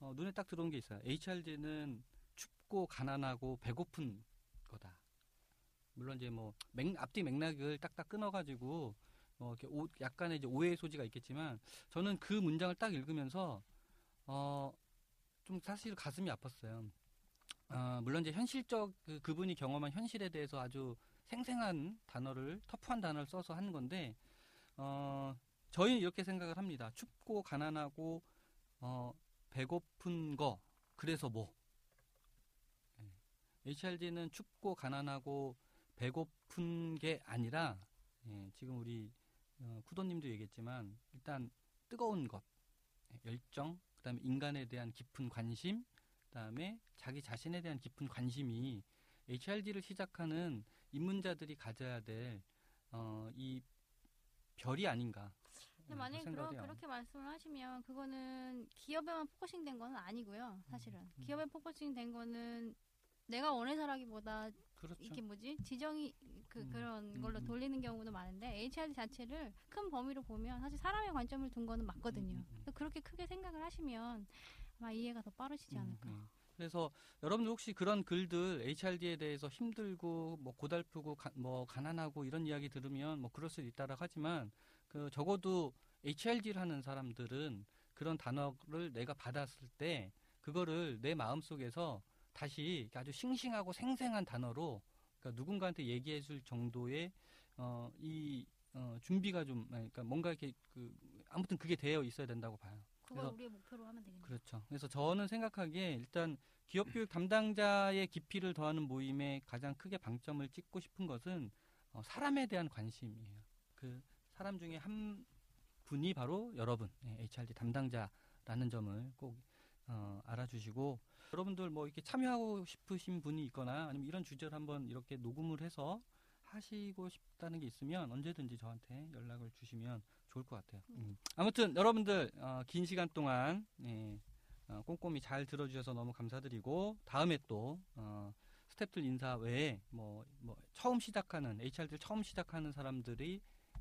어, 눈에 딱 들어온 게 있어요. HRD는 춥고 가난하고 배고픈. 물론 이제 뭐 맥, 앞뒤 맥락을 딱딱 끊어가지고 뭐 이렇게 오, 약간의 이제 오해의 소지가 있겠지만 저는 그 문장을 딱 읽으면서 어, 좀 사실 가슴이 아팠어요. 어, 물론 이제 현실적 그, 그분이 경험한 현실에 대해서 아주 생생한 단어를 터프한 단어를 써서 하는 건데 어, 저희는 이렇게 생각을 합니다. 춥고 가난하고 어, 배고픈 거 그래서 뭐 HRD는 춥고 가난하고 배고픈 게 아니라 예, 지금 우리 어, 쿠도님도 얘기했지만 일단 뜨거운 것, 예, 열정, 그다음에 인간에 대한 깊은 관심, 그다음에 자기 자신에 대한 깊은 관심이 HRD를 시작하는 입문자들이 가져야 될 어, 이 별이 아닌가. 예, 만약에 그러. 그렇게 말씀을 하시면 그거는 기업에만 focusing 된 거는 아니고요. 사실은 기업에 focusing 된 거는 내가 원해서라기보다 그렇죠. 이게 뭐지 지정이 그 음, 그런 걸로 음, 음. 돌리는 경우도 많은데 HR 자체를 큰 범위로 보면 사실 사람의 관점을 둔 거는 맞거든요. 음, 음, 음. 그렇게 크게 생각을 하시면 아마 이해가 더 빠르시지 음, 않을까. 네. 그래서 여러분들 혹시 그런 글들 HRD에 대해서 힘들고 뭐 고달프고 가, 뭐 가난하고 이런 이야기 들으면 뭐 그럴 수도 있다라 하지만 그 적어도 HRD를 하는 사람들은 그런 단어를 내가 받았을 때 그거를 내 마음 속에서 다시 아주 싱싱하고 생생한 단어로 그러니까 누군가한테 얘기해 줄 정도의 어, 이 어, 준비가 좀 그러니까 뭔가 이렇게 그 아무튼 그게 되어 있어야 된다고 봐요. 그걸 그래서- 우리의 목표로 하면 되겠네요. 그렇죠. 그래서 저는 생각하기에 일단 기업 교육 담당자의 깊이를 더하는 모임에 가장 크게 방점을 찍고 싶은 것은 어, 사람에 대한 관심이에요. 그 사람 중에 한 분이 바로 여러분, 예, HRD 담당자라는 점을 꼭 어, 알아주시고 여러분들 뭐 이렇게 참여하고 싶으신 분이 있거나 아니면 이런 주제를 한번 이렇게 녹음을 해서 하시고 싶다는 게 있으면 언제든지 저한테 연락을 주시면 좋을 것 같아요. 음. 아무튼 여러분들 어, 긴 시간 동안 예, 어, 꼼꼼히 잘 들어주셔서 너무 감사드리고 다음에 또 어, 스태프들 인사 외에 뭐, 뭐 처음 시작하는 HR들 처음 시작하는 사람들이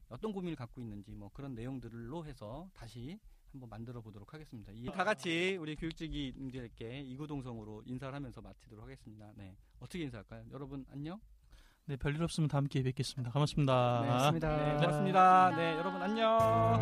어떤 고민을 갖고 있는지 뭐 그런 내용들로 해서 다시 한번 만들어 보도록 하겠습니다. 아. 다 같이 우리 교육직이님들께 이구동성으로 인사를 하면서 마치도록 하겠습니다. 네. 어떻게 인사할까요? 여러분 안녕. 네, 별일 없으면 다음 기회에 뵙겠습니다. 고맙습니다. 네, 네 고맙습니다. 네, 고맙습니다. 네, 여러분 안녕.